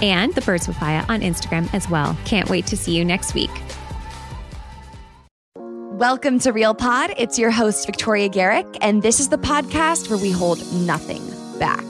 and the Birds with Papaya on Instagram as well. Can't wait to see you next week. Welcome to Real Pod. It's your host, Victoria Garrick, and this is the podcast where we hold nothing back.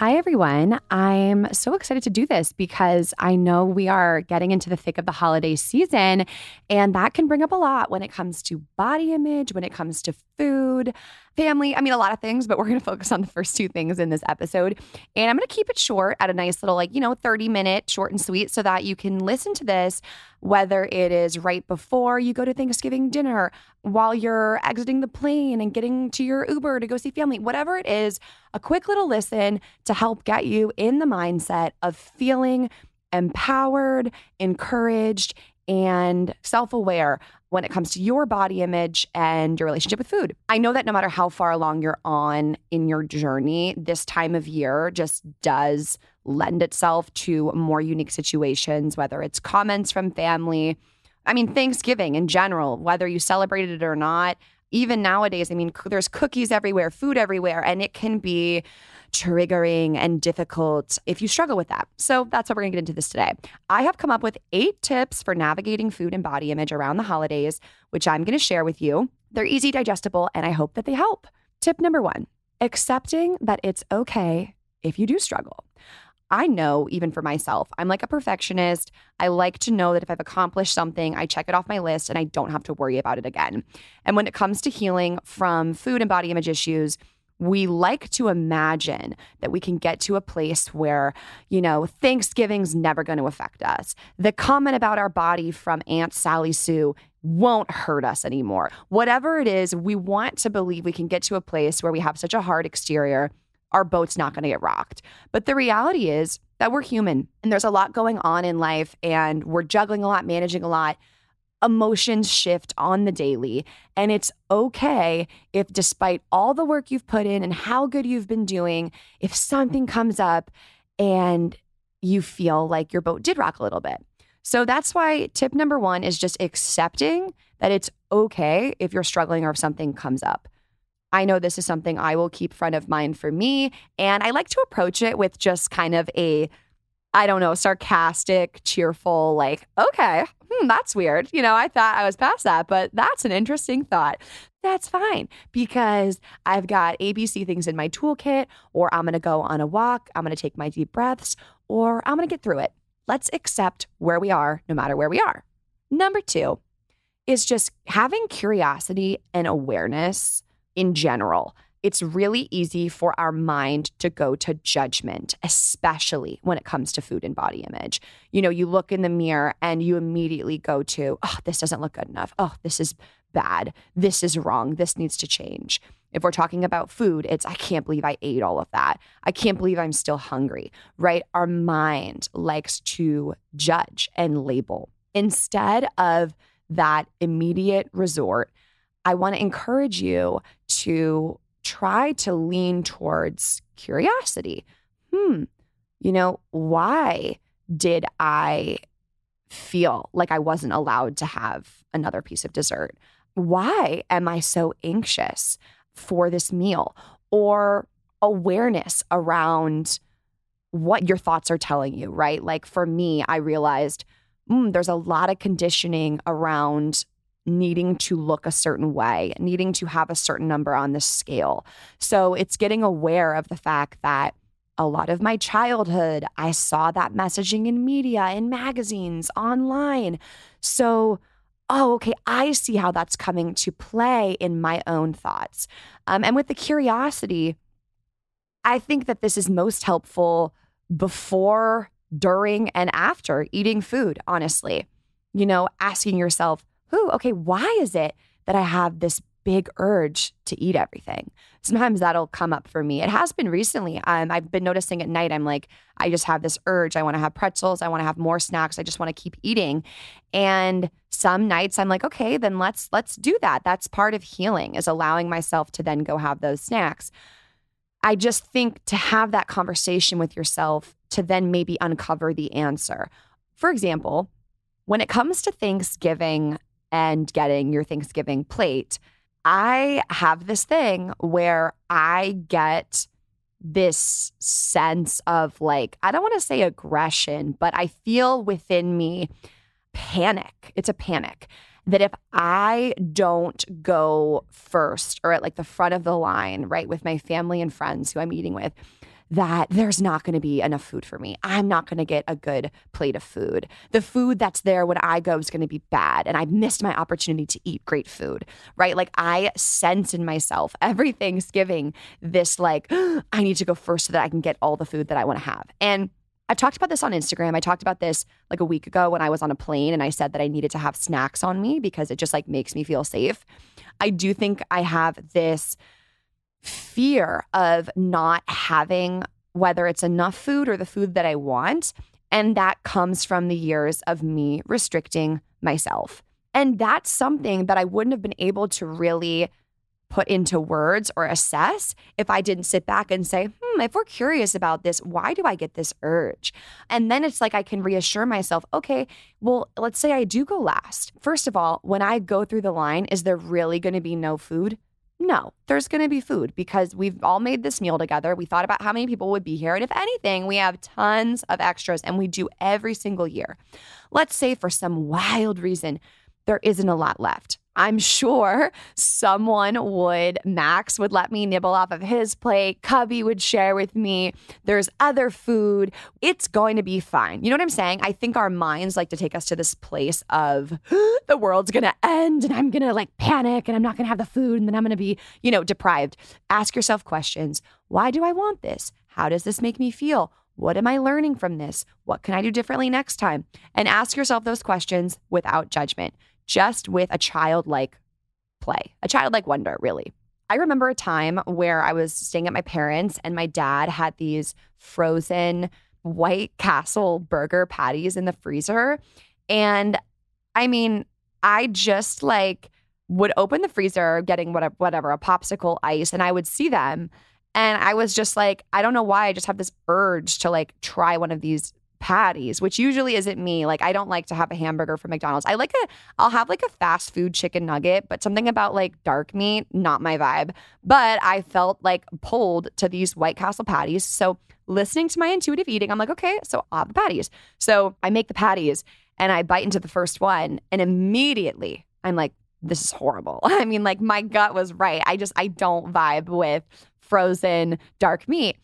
Hi, everyone. I'm so excited to do this because I know we are getting into the thick of the holiday season, and that can bring up a lot when it comes to body image, when it comes to food, family. I mean, a lot of things, but we're going to focus on the first two things in this episode. And I'm going to keep it short at a nice little, like, you know, 30 minute, short and sweet, so that you can listen to this, whether it is right before you go to Thanksgiving dinner, while you're exiting the plane and getting to your Uber to go see family, whatever it is, a quick little listen to help get you in the mindset of feeling empowered, encouraged, and self aware when it comes to your body image and your relationship with food. I know that no matter how far along you're on in your journey, this time of year just does lend itself to more unique situations, whether it's comments from family. I mean, Thanksgiving in general, whether you celebrated it or not, even nowadays, I mean, there's cookies everywhere, food everywhere, and it can be triggering and difficult if you struggle with that. So that's what we're going to get into this today. I have come up with eight tips for navigating food and body image around the holidays, which I'm going to share with you. They're easy, digestible, and I hope that they help. Tip number one accepting that it's okay if you do struggle. I know, even for myself, I'm like a perfectionist. I like to know that if I've accomplished something, I check it off my list and I don't have to worry about it again. And when it comes to healing from food and body image issues, we like to imagine that we can get to a place where, you know, Thanksgiving's never going to affect us. The comment about our body from Aunt Sally Sue won't hurt us anymore. Whatever it is, we want to believe we can get to a place where we have such a hard exterior, our boat's not going to get rocked. But the reality is that we're human and there's a lot going on in life and we're juggling a lot, managing a lot emotions shift on the daily. And it's okay if, despite all the work you've put in and how good you've been doing, if something comes up and you feel like your boat did rock a little bit. So that's why tip number one is just accepting that it's okay if you're struggling or if something comes up. I know this is something I will keep front of mind for me. And I like to approach it with just kind of a I don't know, sarcastic, cheerful, like, okay, hmm, that's weird. You know, I thought I was past that, but that's an interesting thought. That's fine because I've got ABC things in my toolkit, or I'm going to go on a walk, I'm going to take my deep breaths, or I'm going to get through it. Let's accept where we are, no matter where we are. Number two is just having curiosity and awareness in general it's really easy for our mind to go to judgment, especially when it comes to food and body image. You know, you look in the mirror and you immediately go to, oh, this doesn't look good enough. Oh, this is bad. This is wrong. This needs to change. If we're talking about food, it's, I can't believe I ate all of that. I can't believe I'm still hungry, right? Our mind likes to judge and label. Instead of that immediate resort, I want to encourage you to try to lean towards curiosity. Hmm, you know, why did I feel like I wasn't allowed to have another piece of dessert? Why am I so anxious for this meal? Or awareness around what your thoughts are telling you, right? Like for me, I realized mm, there's a lot of conditioning around needing to look a certain way, needing to have a certain number on the scale. So it's getting aware of the fact that a lot of my childhood, I saw that messaging in media, in magazines, online. So, oh, okay, I see how that's coming to play in my own thoughts. Um, and with the curiosity, I think that this is most helpful before, during, and after eating food, honestly. You know, asking yourself, ooh, okay, why is it that I have this big urge to eat everything? Sometimes that'll come up for me. It has been recently. Um, I've been noticing at night, I'm like, I just have this urge. I want to have pretzels. I want to have more snacks. I just want to keep eating. And some nights I'm like, okay, then let's let's do that. That's part of healing is allowing myself to then go have those snacks. I just think to have that conversation with yourself to then maybe uncover the answer. For example, when it comes to Thanksgiving and getting your Thanksgiving plate, I have this thing where I get this sense of like, I don't want to say aggression, but I feel within me panic. It's a panic that if I don't go first or at like the front of the line, right, with my family and friends who I'm eating with, that there's not going to be enough food for me. I'm not going to get a good plate of food. The food that's there when I go is going to be bad. And I missed my opportunity to eat great food, right? Like I sense in myself every Thanksgiving this, like, I need to go first so that I can get all the food that I want to have. And I talked about this on Instagram. I talked about this like a week ago when I was on a plane and I said that I needed to have snacks on me because it just like makes me feel safe. I do think I have this fear of not having whether it's enough food or the food that I want. And that comes from the years of me restricting myself. And that's something that I wouldn't have been able to really put into words or assess if I didn't sit back and say, hmm, if we're curious about this, why do I get this urge? And then it's like I can reassure myself, okay, well, let's say I do go last. First of all, when I go through the line, is there really going to be no food? No, there's going to be food because we've all made this meal together. We thought about how many people would be here. And if anything, we have tons of extras and we do every single year. Let's say for some wild reason, there isn't a lot left. I'm sure someone would, Max would let me nibble off of his plate. Cubby would share with me. There's other food. It's going to be fine. You know what I'm saying? I think our minds like to take us to this place of the world's going to end and I'm going to like panic and I'm not going to have the food and then I'm going to be, you know, deprived. Ask yourself questions. Why do I want this? How does this make me feel? What am I learning from this? What can I do differently next time? And ask yourself those questions without judgment just with a childlike play, a childlike wonder, really. I remember a time where I was staying at my parents' and my dad had these frozen White Castle burger patties in the freezer. And I mean, I just like would open the freezer, getting whatever, whatever, a popsicle ice, and I would see them. And I was just like, I don't know why. I just have this urge to like try one of these patties, which usually isn't me. Like I don't like to have a hamburger from McDonald's. I like a I'll have like a fast food chicken nugget, but something about like dark meat, not my vibe. But I felt like pulled to these White Castle patties. So listening to my intuitive eating, I'm like, okay, so I'll have the patties. So I make the patties and I bite into the first one and immediately I'm like, this is horrible. I mean, like my gut was right. I just I don't vibe with frozen dark meat.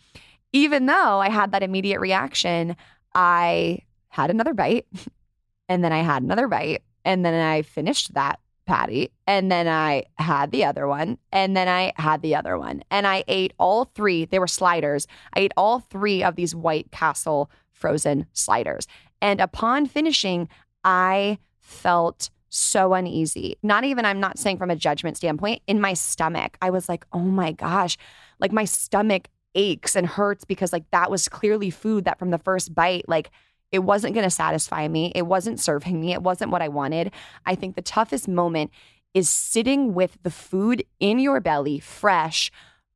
Even though I had that immediate reaction, I had another bite and then I had another bite and then I finished that patty and then I had the other one and then I had the other one and I ate all three. They were sliders. I ate all three of these White Castle frozen sliders. And upon finishing, I felt so uneasy. Not even, I'm not saying from a judgment standpoint, in my stomach. I was like, oh my gosh, like my stomach aches and hurts because like that was clearly food that from the first bite, like it wasn't going to satisfy me. It wasn't serving me. It wasn't what I wanted. I think the toughest moment is sitting with the food in your belly, fresh,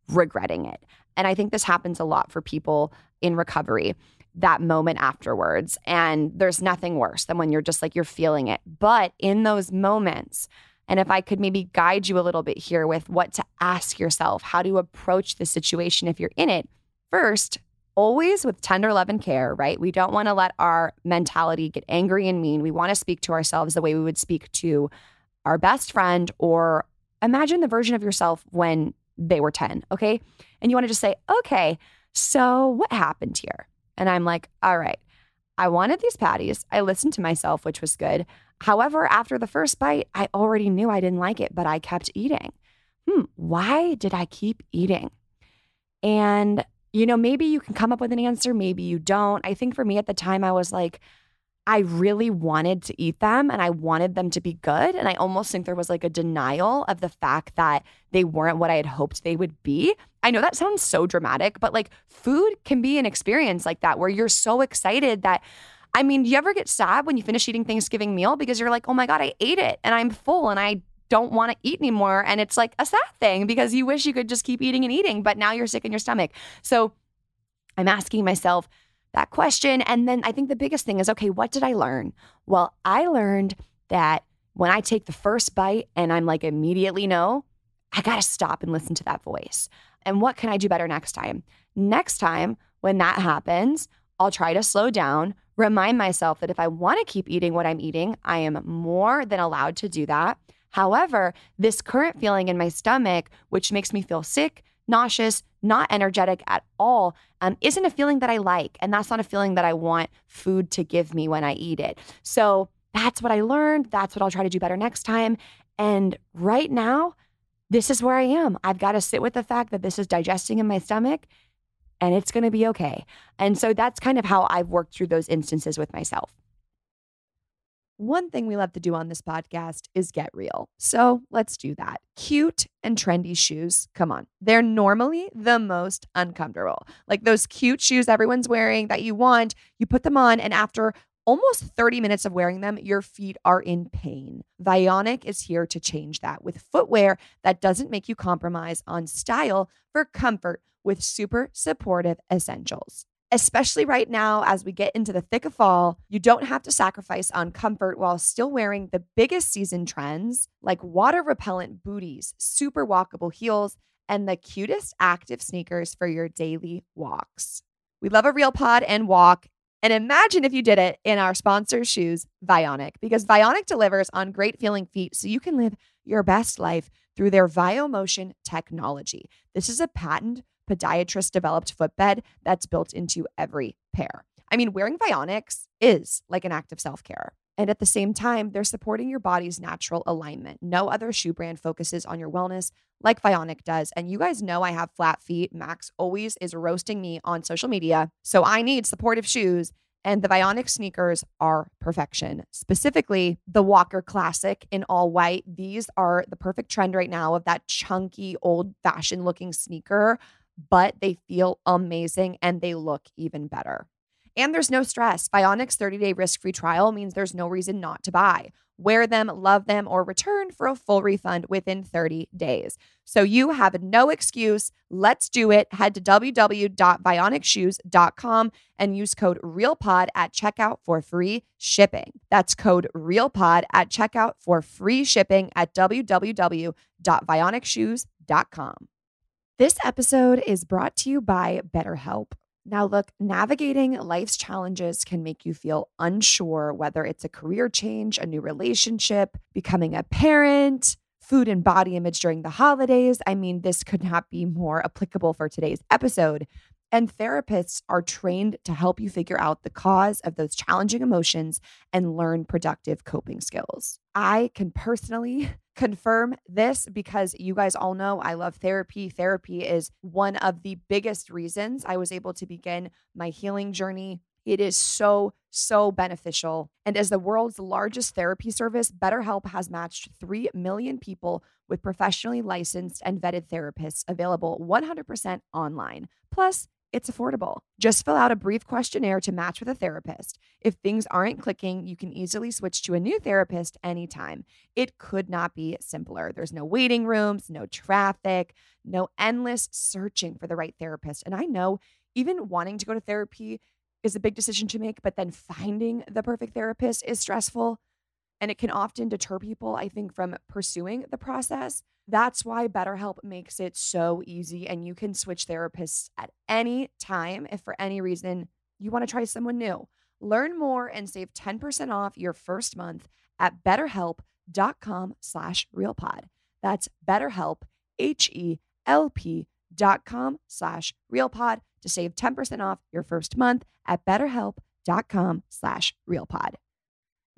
regretting it. And I think this happens a lot for people in recovery that moment afterwards. And there's nothing worse than when you're just like, you're feeling it. But in those moments, and if I could maybe guide you a little bit here with what to ask yourself, how to approach the situation if you're in it, first, always with tender love and care, right? We don't want to let our mentality get angry and mean. We want to speak to ourselves the way we would speak to our best friend or imagine the version of yourself when they were 10, okay? And you want to just say, okay, so what happened here? And I'm like, all right, I wanted these patties. I listened to myself, which was good. However, after the first bite, I already knew I didn't like it, but I kept eating. Hmm, why did I keep eating? And, you know, maybe you can come up with an answer, maybe you don't. I think for me at the time, I was like, I really wanted to eat them and I wanted them to be good. And I almost think there was like a denial of the fact that they weren't what I had hoped they would be. I know that sounds so dramatic, but like food can be an experience like that where you're so excited that I mean, do you ever get sad when you finish eating Thanksgiving meal because you're like, oh my God, I ate it and I'm full and I don't want to eat anymore. And it's like a sad thing because you wish you could just keep eating and eating, but now you're sick in your stomach. So I'm asking myself that question. And then I think the biggest thing is okay, what did I learn? Well, I learned that when I take the first bite and I'm like immediately no, I got to stop and listen to that voice. And what can I do better next time? Next time, when that happens, I'll try to slow down, remind myself that if I want to keep eating what I'm eating, I am more than allowed to do that. However, this current feeling in my stomach, which makes me feel sick, nauseous, not energetic at all, um, isn't a feeling that I like. And that's not a feeling that I want food to give me when I eat it. So that's what I learned. That's what I'll try to do better next time. And right now, this is where I am. I've got to sit with the fact that this is digesting in my stomach and it's going to be okay. And so that's kind of how I've worked through those instances with myself. One thing we love to do on this podcast is get real. So let's do that. Cute and trendy shoes, come on. They're normally the most uncomfortable. Like those cute shoes everyone's wearing that you want, you put them on, and after almost 30 minutes of wearing them, your feet are in pain. Vionic is here to change that with footwear that doesn't make you compromise on style for comfort with super supportive essentials. Especially right now, as we get into the thick of fall, you don't have to sacrifice on comfort while still wearing the biggest season trends like water repellent booties, super walkable heels, and the cutest active sneakers for your daily walks. We love a real pod and walk. And imagine if you did it in our sponsor shoes, Vionic, because Vionic delivers on great feeling feet so you can live your best life through their VioMotion technology. This is a patent podiatrist developed footbed that's built into every pair. I mean, wearing Vionics is like an act of self care. And at the same time, they're supporting your body's natural alignment. No other shoe brand focuses on your wellness like Vionic does. And you guys know I have flat feet. Max always is roasting me on social media. So I need supportive shoes. And the Vionic sneakers are perfection. Specifically, the Walker Classic in all white. These are the perfect trend right now of that chunky, old fashioned looking sneaker but they feel amazing and they look even better. And there's no stress. Vionic's 30 day risk free trial means there's no reason not to buy. wear them, love them, or return for a full refund within 30 days. So you have no excuse. Let's do it. Head to www.vionicshoes.com and use code REALPOD at checkout for free shipping. That's code REALPOD at checkout for free shipping at www.vionicshoes.com. This episode is brought to you by BetterHelp. Now, look, navigating life's challenges can make you feel unsure whether it's a career change, a new relationship, becoming a parent, food and body image during the holidays. I mean, this could not be more applicable for today's episode. And therapists are trained to help you figure out the cause of those challenging emotions and learn productive coping skills. I can personally confirm this because you guys all know I love therapy. Therapy is one of the biggest reasons I was able to begin my healing journey. It is so, so beneficial. And as the world's largest therapy service, BetterHelp has matched 3 million people with professionally licensed and vetted therapists available 100% online. Plus, it's affordable. Just fill out a brief questionnaire to match with a therapist. If things aren't clicking, you can easily switch to a new therapist anytime. It could not be simpler. There's no waiting rooms, no traffic, no endless searching for the right therapist. And I know even wanting to go to therapy is a big decision to make, but then finding the perfect therapist is stressful. And it can often deter people, I think, from pursuing the process. That's why BetterHelp makes it so easy and you can switch therapists at any time if for any reason you want to try someone new. Learn more and save 10% off your first month at betterhelp.com slash realpod. That's betterhelp, H-E-L-P dot com slash realpod to save 10% off your first month at betterhelp.com slash realpod.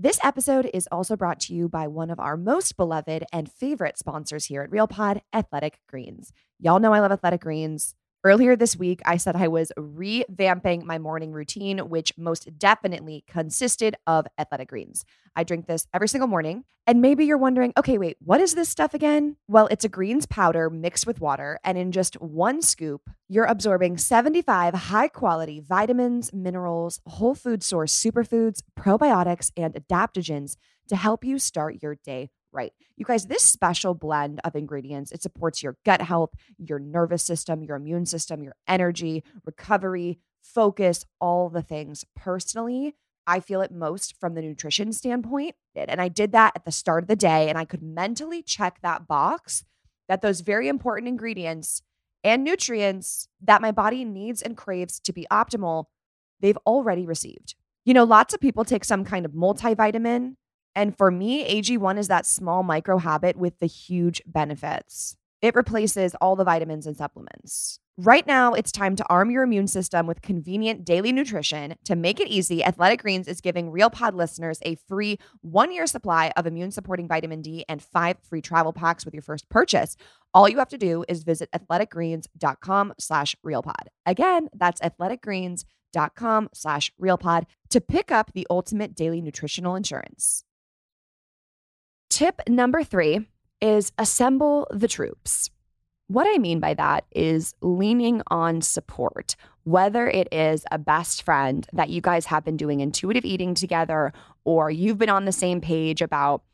This episode is also brought to you by one of our most beloved and favorite sponsors here at RealPod, Athletic Greens. Y'all know I love Athletic Greens. Earlier this week, I said I was revamping my morning routine, which most definitely consisted of athletic greens. I drink this every single morning. And maybe you're wondering, okay, wait, what is this stuff again? Well, it's a greens powder mixed with water. And in just one scoop, you're absorbing 75 high quality vitamins, minerals, whole food source superfoods, probiotics, and adaptogens to help you start your day right. You guys, this special blend of ingredients, it supports your gut health, your nervous system, your immune system, your energy, recovery, focus, all the things. Personally, I feel it most from the nutrition standpoint. And I did that at the start of the day and I could mentally check that box that those very important ingredients and nutrients that my body needs and craves to be optimal, they've already received. You know, lots of people take some kind of multivitamin and for me, AG1 is that small micro habit with the huge benefits. It replaces all the vitamins and supplements. Right now, it's time to arm your immune system with convenient daily nutrition. To make it easy, Athletic Greens is giving Real Pod listeners a free one year supply of immune supporting vitamin D and five free travel packs with your first purchase. All you have to do is visit athleticgreens.com slash realpod. Again, that's athleticgreens.com slash realpod to pick up the ultimate daily nutritional insurance. Tip number three is assemble the troops. What I mean by that is leaning on support, whether it is a best friend that you guys have been doing intuitive eating together, or you've been on the same page about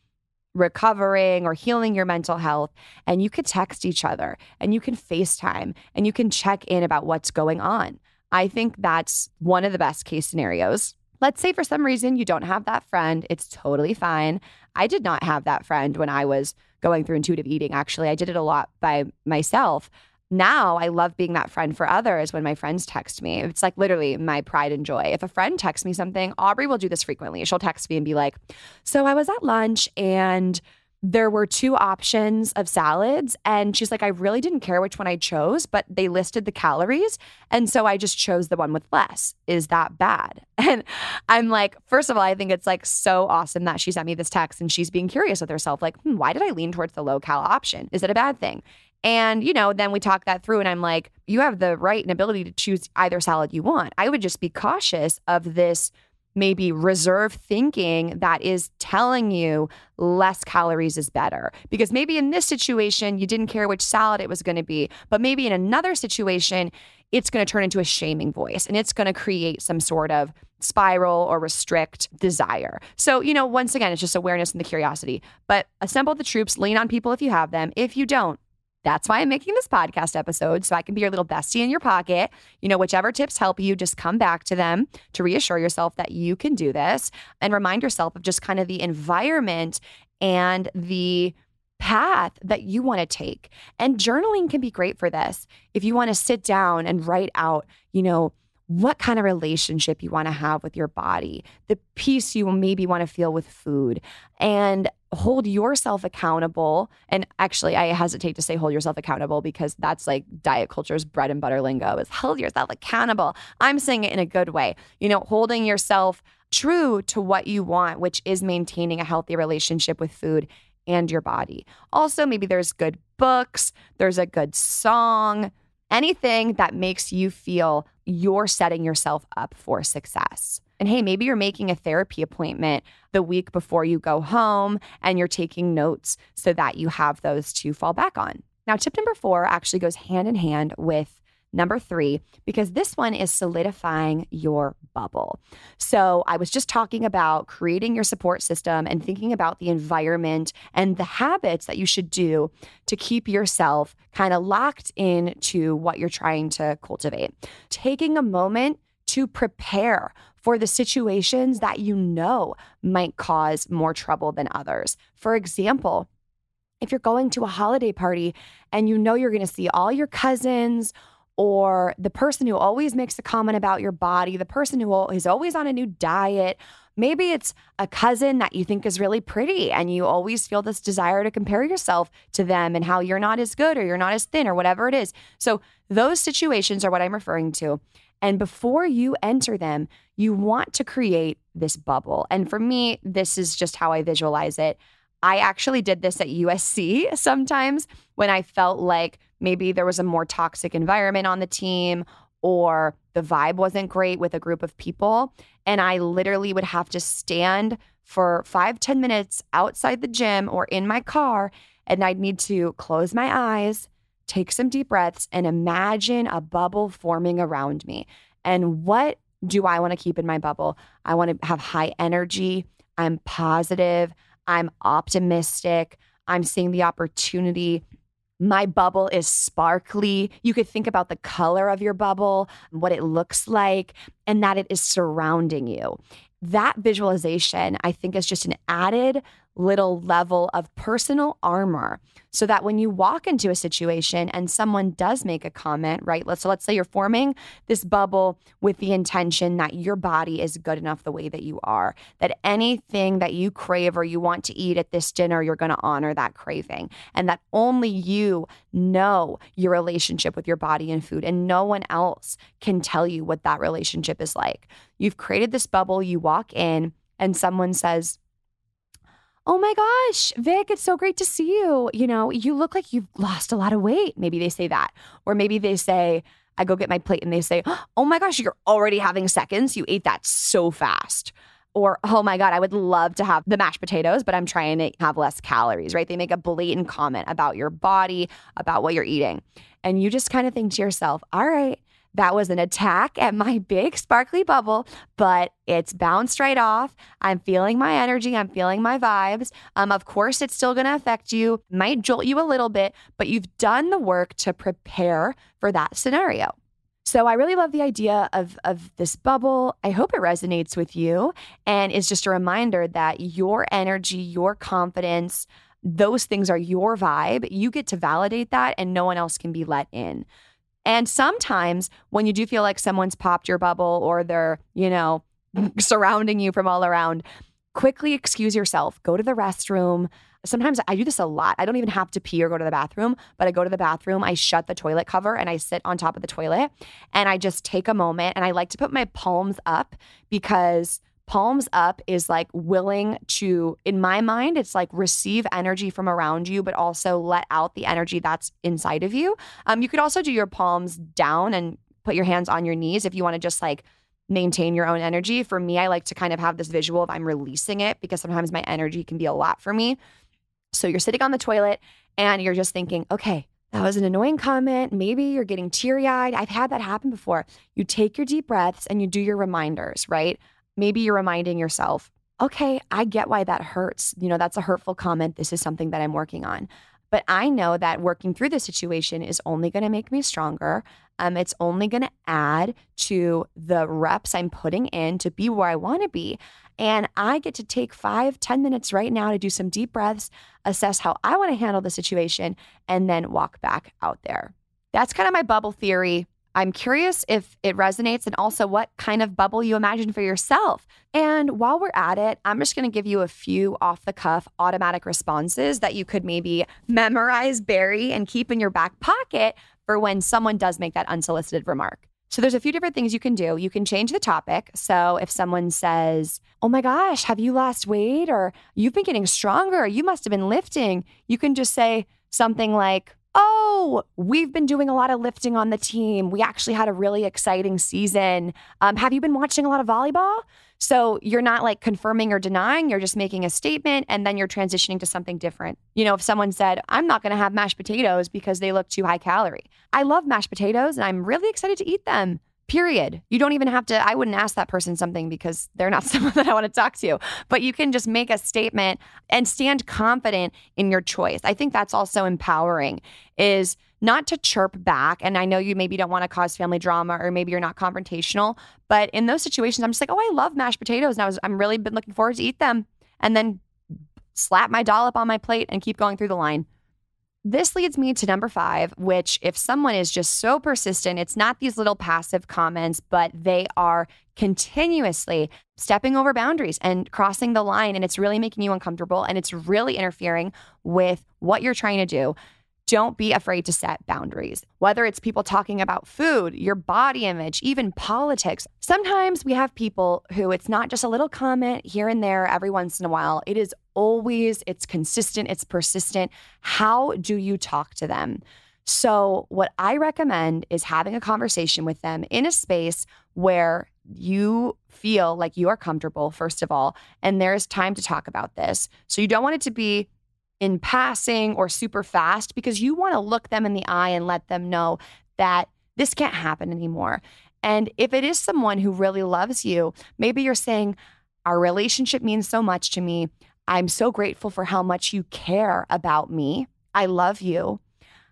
recovering or healing your mental health, and you can text each other and you can FaceTime and you can check in about what's going on. I think that's one of the best case scenarios. Let's say for some reason you don't have that friend. It's totally fine. I did not have that friend when I was going through intuitive eating. Actually, I did it a lot by myself. Now I love being that friend for others when my friends text me. It's like literally my pride and joy. If a friend texts me something, Aubrey will do this frequently. She'll text me and be like, So I was at lunch and there were two options of salads. And she's like, I really didn't care which one I chose, but they listed the calories. And so I just chose the one with less. Is that bad? And I'm like, first of all, I think it's like so awesome that she sent me this text and she's being curious with herself, like, hmm, why did I lean towards the low cal option? Is it a bad thing? And, you know, then we talk that through, and I'm like, you have the right and ability to choose either salad you want. I would just be cautious of this maybe reserve thinking that is telling you less calories is better. Because maybe in this situation, you didn't care which salad it was going to be, but maybe in another situation, it's going to turn into a shaming voice and it's going to create some sort of spiral or restrict desire. So, you know, once again, it's just awareness and the curiosity. But assemble the troops, lean on people if you have them. If you don't, that's why I'm making this podcast episode so I can be your little bestie in your pocket. You know, whichever tips help you, just come back to them to reassure yourself that you can do this and remind yourself of just kind of the environment and the path that you want to take. And journaling can be great for this. If you want to sit down and write out, you know, what kind of relationship you want to have with your body, the peace you maybe want to feel with food, and hold yourself accountable. And actually, I hesitate to say hold yourself accountable because that's like diet culture's bread and butter lingo is hold yourself accountable. I'm saying it in a good way. You know, holding yourself true to what you want, which is maintaining a healthy relationship with food and your body. Also, maybe there's good books, there's a good song, anything that makes you feel you're setting yourself up for success. And hey, maybe you're making a therapy appointment the week before you go home and you're taking notes so that you have those to fall back on. Now, tip number four actually goes hand in hand with number three, because this one is solidifying your bubble. So, I was just talking about creating your support system and thinking about the environment and the habits that you should do to keep yourself kind of locked into what you're trying to cultivate. Taking a moment to prepare for the situations that you know might cause more trouble than others. For example, if you're going to a holiday party and you know you're going to see all your cousins or the person who always makes a comment about your body, the person who is always on a new diet. Maybe it's a cousin that you think is really pretty and you always feel this desire to compare yourself to them and how you're not as good or you're not as thin or whatever it is. So, those situations are what I'm referring to. And before you enter them, you want to create this bubble. And for me, this is just how I visualize it. I actually did this at USC sometimes when I felt like maybe there was a more toxic environment on the team or the vibe wasn't great with a group of people. And I literally would have to stand for five ten minutes outside the gym or in my car. And I'd need to close my eyes, take some deep breaths, and imagine a bubble forming around me. And what do I want to keep in my bubble? I want to have high energy. I'm positive. I'm optimistic. I'm seeing the opportunity. My bubble is sparkly. You could think about the color of your bubble, what it looks like, and that it is surrounding you. That visualization, I think, is just an added little level of personal armor so that when you walk into a situation and someone does make a comment, right? Let's so let's say you're forming this bubble with the intention that your body is good enough the way that you are, that anything that you crave or you want to eat at this dinner, you're going to honor that craving, and that only you know your relationship with your body and food, and no one else can tell you what that relationship is like. You've created this bubble, you walk in, and someone says, oh my gosh, Vic, it's so great to see you. You know, you look like you've lost a lot of weight. Maybe they say that. Or maybe they say, I go get my plate and they say, oh my gosh, you're already having seconds. You ate that so fast. Or, oh my God, I would love to have the mashed potatoes, but I'm trying to have less calories, right? They make a blatant comment about your body, about what you're eating. And you just kind of think to yourself, all right, that was an attack at my big sparkly bubble, but it's bounced right off. I'm feeling my energy. I'm feeling my vibes. Um, of course, it's still going to affect you, might jolt you a little bit, but you've done the work to prepare for that scenario. So I really love the idea of, of this bubble. I hope it resonates with you and is just a reminder that your energy, your confidence, those things are your vibe. You get to validate that and no one else can be let in. And sometimes when you do feel like someone's popped your bubble or they're, you know, surrounding you from all around, quickly excuse yourself, go to the restroom. Sometimes I do this a lot. I don't even have to pee or go to the bathroom, but I go to the bathroom, I shut the toilet cover and I sit on top of the toilet and I just take a moment and I like to put my palms up because palms up is like willing to in my mind it's like receive energy from around you but also let out the energy that's inside of you um, you could also do your palms down and put your hands on your knees if you want to just like maintain your own energy for me i like to kind of have this visual of i'm releasing it because sometimes my energy can be a lot for me so you're sitting on the toilet and you're just thinking okay that was an annoying comment. Maybe you're getting teary eyed. I've had that happen before. You take your deep breaths and you do your reminders, right? Maybe you're reminding yourself, okay, I get why that hurts. You know, that's a hurtful comment. This is something that I'm working on. But I know that working through the situation is only going to make me stronger. Um, it's only going to add to the reps I'm putting in to be where I want to be. And I get to take five, ten minutes right now to do some deep breaths, assess how I want to handle the situation, and then walk back out there. That's kind of my bubble theory. I'm curious if it resonates and also what kind of bubble you imagine for yourself. And while we're at it, I'm just going to give you a few off the cuff automatic responses that you could maybe memorize, bury, and keep in your back pocket for when someone does make that unsolicited remark. So there's a few different things you can do. You can change the topic. So if someone says, "Oh my gosh, have you lost weight or you've been getting stronger, or you must have been lifting." You can just say something like, "Oh, we've been doing a lot of lifting on the team. We actually had a really exciting season. Um, have you been watching a lot of volleyball?" So you're not like confirming or denying, you're just making a statement and then you're transitioning to something different. You know, if someone said, I'm not going to have mashed potatoes because they look too high calorie. I love mashed potatoes and I'm really excited to eat them. Period. You don't even have to, I wouldn't ask that person something because they're not someone that I want to talk to. But you can just make a statement and stand confident in your choice. I think that's also empowering is not to chirp back. And I know you maybe don't want to cause family drama or maybe you're not confrontational, but in those situations, I'm just like, oh, I love mashed potatoes. And I was, I'm really been looking forward to eat them. And then slap my dollop on my plate and keep going through the line. This leads me to number five, which, if someone is just so persistent, it's not these little passive comments, but they are continuously stepping over boundaries and crossing the line. And it's really making you uncomfortable and it's really interfering with what you're trying to do don't be afraid to set boundaries. Whether it's people talking about food, your body image, even politics. Sometimes we have people who it's not just a little comment here and there every once in a while. It is always, it's consistent, it's persistent. How do you talk to them? So, what I recommend is having a conversation with them in a space where you feel like you are comfortable, first of all, and there's time to talk about this. So, you don't want it to be in passing or super fast because you want to look them in the eye and let them know that this can't happen anymore. And if it is someone who really loves you, maybe you're saying, Our relationship means so much to me. I'm so grateful for how much you care about me. I love you.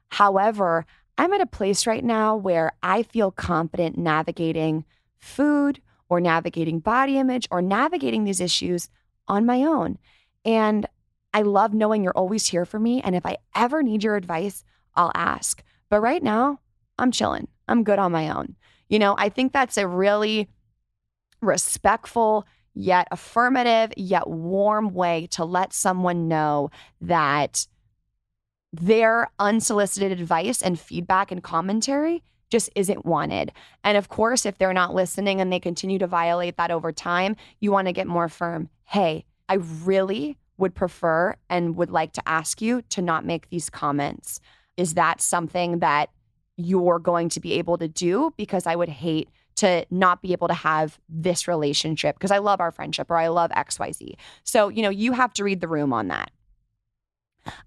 However, I'm at a place right now where I feel confident navigating food or navigating body image or navigating these issues on my own. And I love knowing you're always here for me. And if I ever need your advice, I'll ask. But right now, I'm chilling. I'm good on my own. You know, I think that's a really respectful, yet affirmative, yet warm way to let someone know that their unsolicited advice and feedback and commentary just isn't wanted. And of course, if they're not listening and they continue to violate that over time, you want to get more firm. Hey, I really would prefer and would like to ask you to not make these comments. Is that something that you're going to be able to do? Because I would hate to not be able to have this relationship because I love our friendship or I love XYZ. So, you know, you have to read the room on that.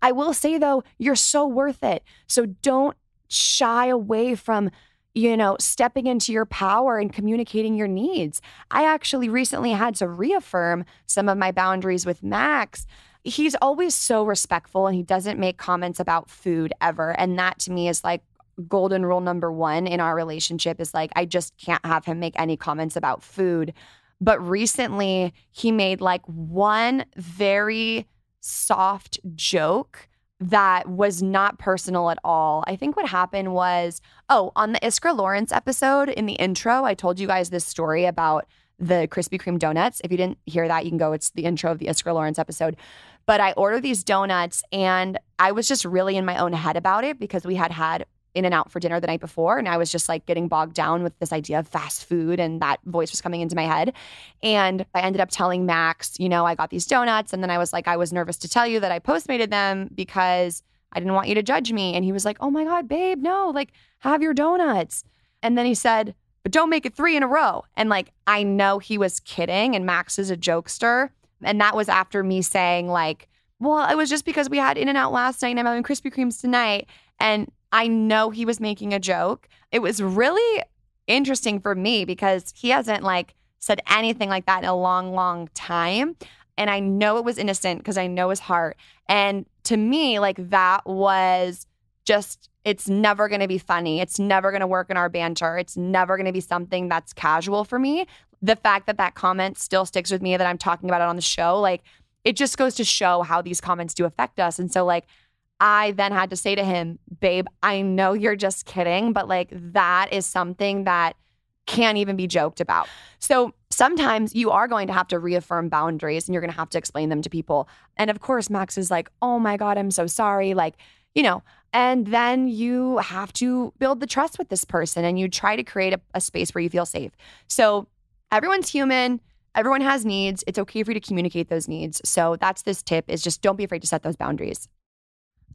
I will say though, you're so worth it. So don't shy away from you know, stepping into your power and communicating your needs. I actually recently had to reaffirm some of my boundaries with Max. He's always so respectful and he doesn't make comments about food ever. And that to me is like golden rule number one in our relationship is like, I just can't have him make any comments about food. But recently, he made like one very soft joke that was not personal at all. I think what happened was, oh, on the Iskra Lawrence episode in the intro, I told you guys this story about the Krispy Kreme donuts. If you didn't hear that, you can go. It's the intro of the Iskra Lawrence episode. But I ordered these donuts and I was just really in my own head about it because we had had in and out for dinner the night before. And I was just like getting bogged down with this idea of fast food. And that voice was coming into my head. And I ended up telling Max, you know, I got these donuts. And then I was like, I was nervous to tell you that I postmated them because I didn't want you to judge me. And he was like, oh my God, babe, no, like have your donuts. And then he said, but don't make it three in a row. And like, I know he was kidding. And Max is a jokester. And that was after me saying, like, well, it was just because we had In and Out last night and I'm having Krispy Kremes tonight. And I know he was making a joke. It was really interesting for me because he hasn't like said anything like that in a long, long time. And I know it was innocent because I know his heart. And to me, like that was just, it's never going to be funny. It's never going to work in our banter. It's never going to be something that's casual for me. The fact that that comment still sticks with me, that I'm talking about it on the show, like it just goes to show how these comments do affect us. And so, like, I then had to say to him, babe, I know you're just kidding, but like that is something that can't even be joked about. So sometimes you are going to have to reaffirm boundaries and you're going to have to explain them to people. And of course, Max is like, oh my God, I'm so sorry. Like, you know, and then you have to build the trust with this person and you try to create a, a space where you feel safe. So everyone's human. Everyone has needs. It's okay for you to communicate those needs. So that's this tip is just don't be afraid to set those boundaries.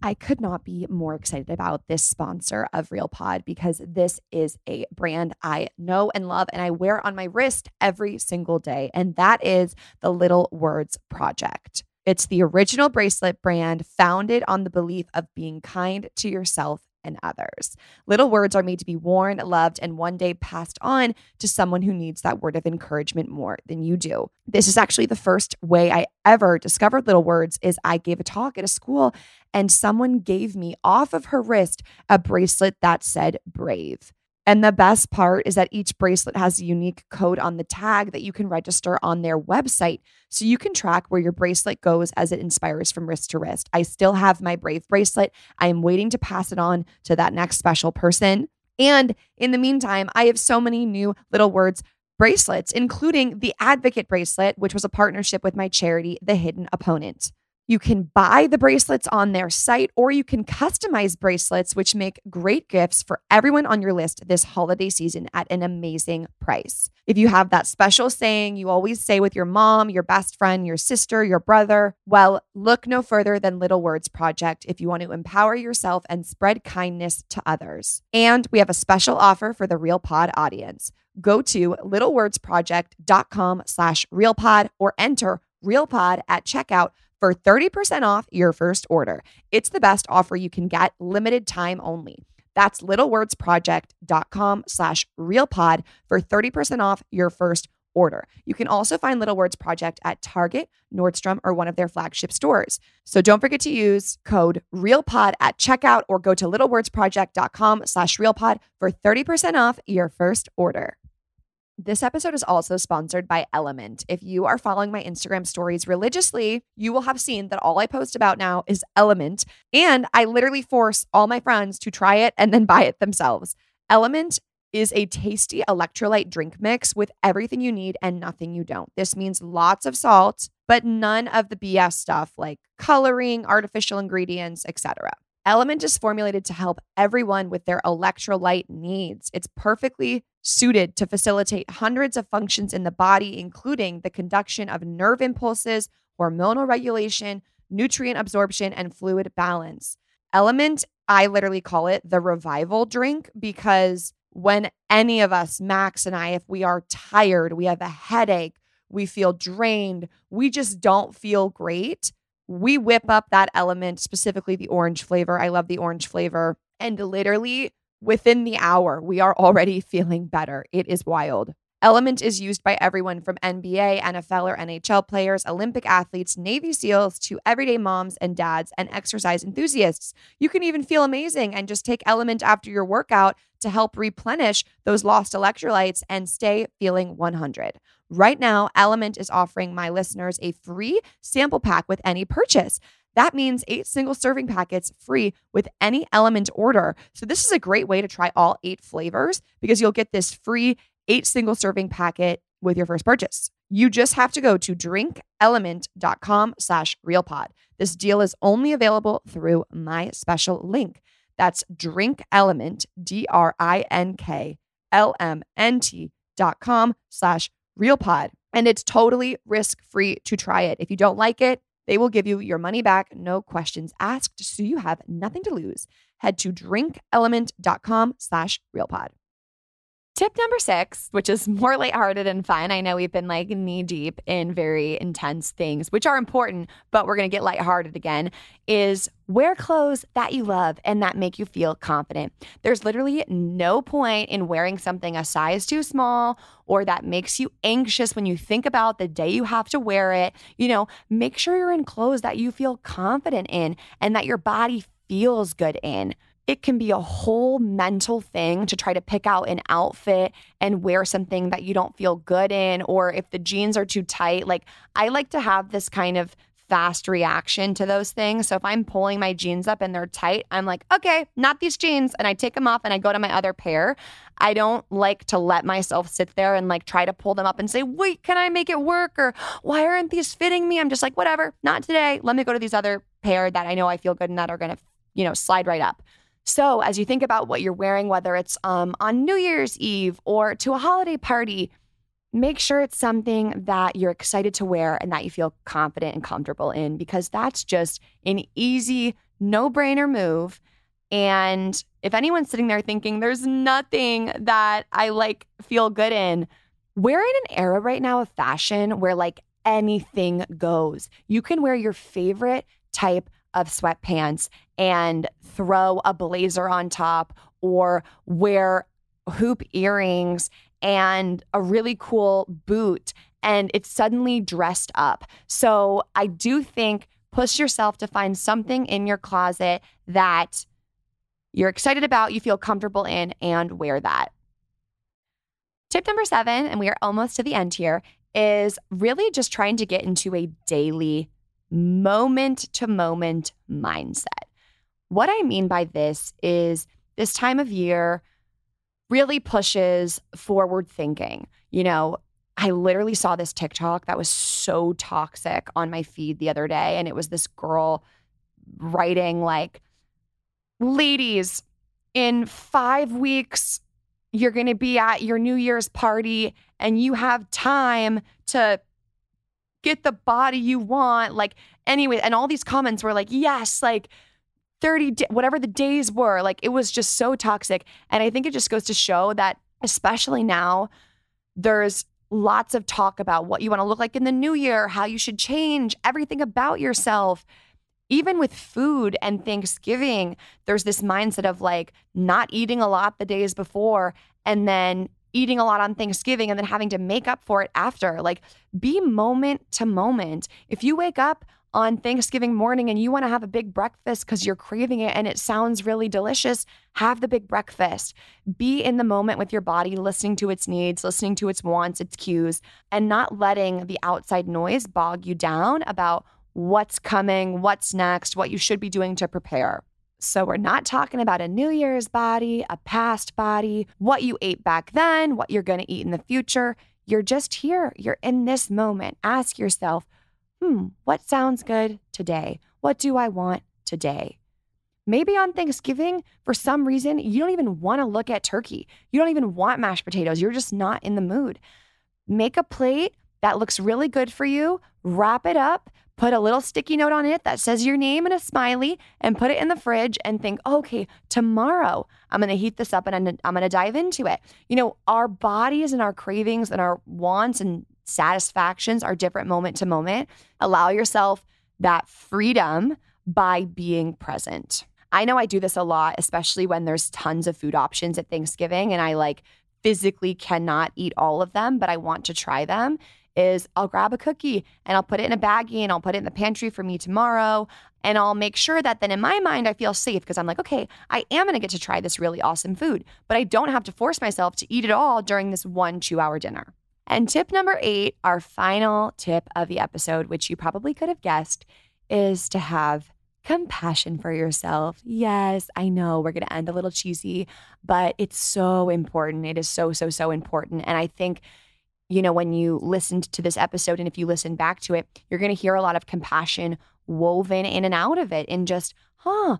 I could not be more excited about this sponsor of Real Pod because this is a brand I know and love and I wear on my wrist every single day. And that is the Little Words Project. It's the original bracelet brand founded on the belief of being kind to yourself and others. Little words are made to be worn, loved, and one day passed on to someone who needs that word of encouragement more than you do. This is actually the first way I ever discovered little words is I gave a talk at a school and someone gave me off of her wrist a bracelet that said brave. And the best part is that each bracelet has a unique code on the tag that you can register on their website. So you can track where your bracelet goes as it inspires from wrist to wrist. I still have my Brave bracelet. I am waiting to pass it on to that next special person. And in the meantime, I have so many new little words bracelets, including the Advocate bracelet, which was a partnership with my charity, The Hidden Opponent. You can buy the bracelets on their site or you can customize bracelets, which make great gifts for everyone on your list this holiday season at an amazing price. If you have that special saying you always say with your mom, your best friend, your sister, your brother, well, look no further than Little Words Project if you want to empower yourself and spread kindness to others. And we have a special offer for the Real Pod audience. Go to littlewordsproject.com slash realpod or enter realpod at checkout for 30% off your first order. It's the best offer you can get, limited time only. That's littlewordsproject.com slash realpod for 30% off your first order. You can also find Little Words Project at Target, Nordstrom, or one of their flagship stores. So don't forget to use code REALPOD at checkout or go to littlewordsproject.com slash realpod for 30% off your first order. This episode is also sponsored by LMNT. If you are following my Instagram stories religiously, you will have seen that all I post about now is LMNT. And I literally force all my friends to try it and then buy it themselves. LMNT is a tasty electrolyte drink mix with everything you need and nothing you don't. This means lots of salt, but none of the BS stuff like coloring, artificial ingredients, etc. LMNT is formulated to help everyone with their electrolyte needs. It's perfectly suited to facilitate hundreds of functions in the body, including the conduction of nerve impulses, hormonal regulation, nutrient absorption, and fluid balance. LMNT, I literally call it the revival drink because when any of us, Max and I, if we are tired, we have a headache, we feel drained, we just don't feel great we whip up that LMNT, specifically the orange flavor. I love the orange flavor. And literally within the hour, we are already feeling better. It is wild. LMNT is used by everyone from NBA, NFL, or NHL players, Olympic athletes, Navy SEALs to everyday moms and dads and exercise enthusiasts. You can even feel amazing and just take LMNT after your workout to help replenish those lost electrolytes and stay feeling 100. Right now, LMNT is offering my listeners a free sample pack with any purchase. That means eight single serving packets free with any LMNT order. So, this is a great way to try all eight flavors because you'll get this free eight single serving packet with your first purchase. You just have to go to drinklmnt.com slash realpod. This deal is only available through my special link. That's drinklmnt, D-R-I-N-K-L-M-N-T dot com slash realpod. And it's totally risk-free to try it. If you don't like it, they will give you your money back, no questions asked, so you have nothing to lose. Head to drinklmnt.com slash realpod. Tip number six, which is more lighthearted and fun. I know we've been like knee deep in very intense things, which are important, but we're going to get lighthearted again, is wear clothes that you love and that make you feel confident. There's literally no point in wearing something a size too small or that makes you anxious when you think about the day you have to wear it. You know, make sure you're in clothes that you feel confident in and that your body feels good in it can be a whole mental thing to try to pick out an outfit and wear something that you don't feel good in, or if the jeans are too tight. Like, I like to have this kind of fast reaction to those things. So if I'm pulling my jeans up and they're tight, I'm like, okay, not these jeans. And I take them off and I go to my other pair. I don't like to let myself sit there and like try to pull them up and say, wait, can I make it work? Or why aren't these fitting me? I'm just like, whatever, not today. Let me go to these other pair that I know I feel good in that are going to, you know, slide right up. So, as you think about what you're wearing, whether it's um, on New Year's Eve or to a holiday party, make sure it's something that you're excited to wear and that you feel confident and comfortable in because that's just an easy, no brainer move. And if anyone's sitting there thinking there's nothing that I like feel good in, we're in an era right now of fashion where like anything goes. You can wear your favorite type of sweatpants and throw a blazer on top or wear hoop earrings and a really cool boot and it's suddenly dressed up. So I do think push yourself to find something in your closet that you're excited about, you feel comfortable in, and wear that. Tip number seven, and we are almost to the end here, is really just trying to get into a daily moment to moment mindset. What I mean by this is this time of year really pushes forward thinking. You know, I literally saw this TikTok that was so toxic on my feed the other day. And it was this girl writing, like, ladies, in five weeks, you're going to be at your New Year's party and you have time to get the body you want. Like, anyway, and all these comments were like, yes, like 30, whatever the days were. Like, it was just so toxic. And I think it just goes to show that, especially now, there's lots of talk about what you want to look like in the new year, how you should change everything about yourself. Even with food and Thanksgiving, there's this mindset of like not eating a lot the days before and then eating a lot on Thanksgiving and then having to make up for it after. Like, be moment to moment. If you wake up on Thanksgiving morning and you want to have a big breakfast because you're craving it and it sounds really delicious, have the big breakfast. Be in the moment with your body, listening to its needs, listening to its wants, its cues, and not letting the outside noise bog you down about what's coming, what's next, what you should be doing to prepare. So, we're not talking about a New Year's body, a past body, what you ate back then, what you're going to eat in the future. You're just here. You're in this moment. Ask yourself, hmm, what sounds good today? What do I want today? Maybe on Thanksgiving, for some reason, you don't even want to look at turkey. You don't even want mashed potatoes. You're just not in the mood. Make a plate that looks really good for you, wrap it up, put a little sticky note on it that says your name and a smiley and put it in the fridge and think, okay, tomorrow I'm going to heat this up and I'm going to dive into it. You know, our bodies and our cravings and our wants and satisfactions are different moment to moment. Allow yourself that freedom by being present. I know I do this a lot, especially when there's tons of food options at Thanksgiving and I like physically cannot eat all of them, but I want to try them is I'll grab a cookie and I'll put it in a baggie and I'll put it in the pantry for me tomorrow. And I'll make sure that then in my mind, I feel safe because I'm like, okay, I am going to get to try this really awesome food, but I don't have to force myself to eat it all during this one two hour dinner. And tip number eight, our final tip of the episode, which you probably could have guessed, is to have compassion for yourself. Yes, I know we're going to end a little cheesy, but it's so important. It is so, so, so important. And I think you know, when you listened to this episode and if you listen back to it, you're going to hear a lot of compassion woven in and out of it and just, huh,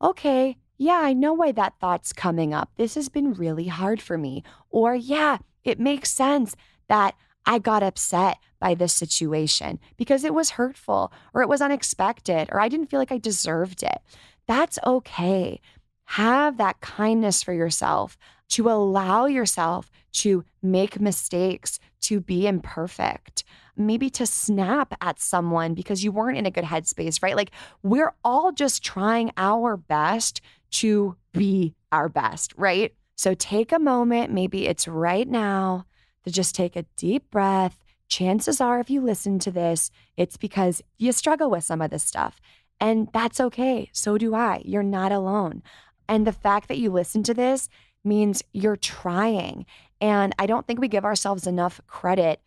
okay, yeah, I know why that thought's coming up. This has been really hard for me. Or, yeah, it makes sense that I got upset by this situation because it was hurtful or it was unexpected or I didn't feel like I deserved it. That's okay. Have that kindness for yourself to allow yourself to make mistakes, to be imperfect, maybe to snap at someone because you weren't in a good headspace, right? Like we're all just trying our best to be our best, right? So take a moment, maybe it's right now, to just take a deep breath. Chances are, if you listen to this, it's because you struggle with some of this stuff. And that's okay. So do I. You're not alone. And the fact that you listen to this means you're trying. And I don't think we give ourselves enough credit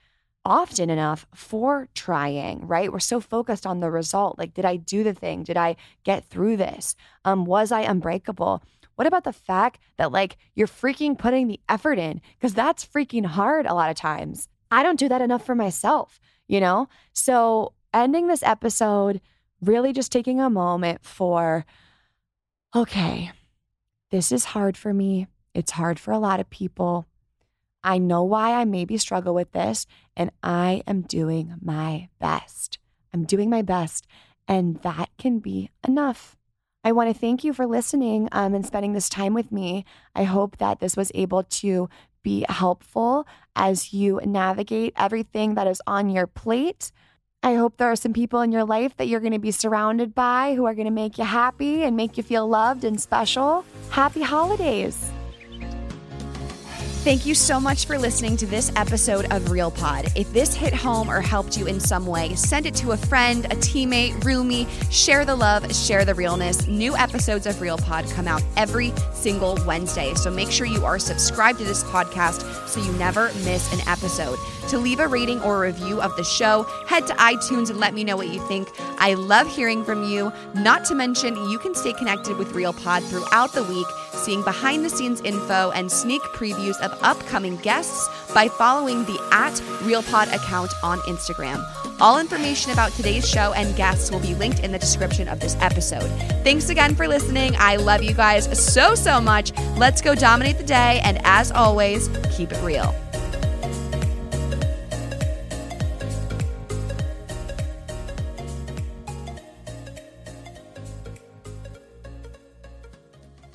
often enough for trying, right? We're so focused on the result. Like, did I do the thing? Did I get through this? Um, was I unbreakable? What about the fact that like you're freaking putting the effort in? Because that's freaking hard a lot of times. I don't do that enough for myself, you know? So ending this episode, really just taking a moment for, okay, this is hard for me. It's hard for a lot of people. I know why I maybe struggle with this, and I am doing my best. I'm doing my best, and that can be enough. I want to thank you for listening um, and spending this time with me. I hope that this was able to be helpful as you navigate everything that is on your plate. I hope there are some people in your life that you're going to be surrounded by who are going to make you happy and make you feel loved and special. Happy holidays. Thank you so much for listening to this episode of Real Pod. If this hit home or helped you in some way, send it to a friend, a teammate, roomie. Share the love, share the realness. New episodes of Real Pod come out every single Wednesday. So make sure you are subscribed to this podcast so you never miss an episode. To leave a rating or review of the show, head to iTunes and let me know what you think. I love hearing from you. Not to mention, you can stay connected with Real Pod throughout the week, seeing behind the scenes info and sneak previews of upcoming guests by following the at RealPod account on Instagram. All information about today's show and guests will be linked in the description of this episode. Thanks again for listening. I love you guys so, so much. Let's go dominate the day. And as always, keep it real.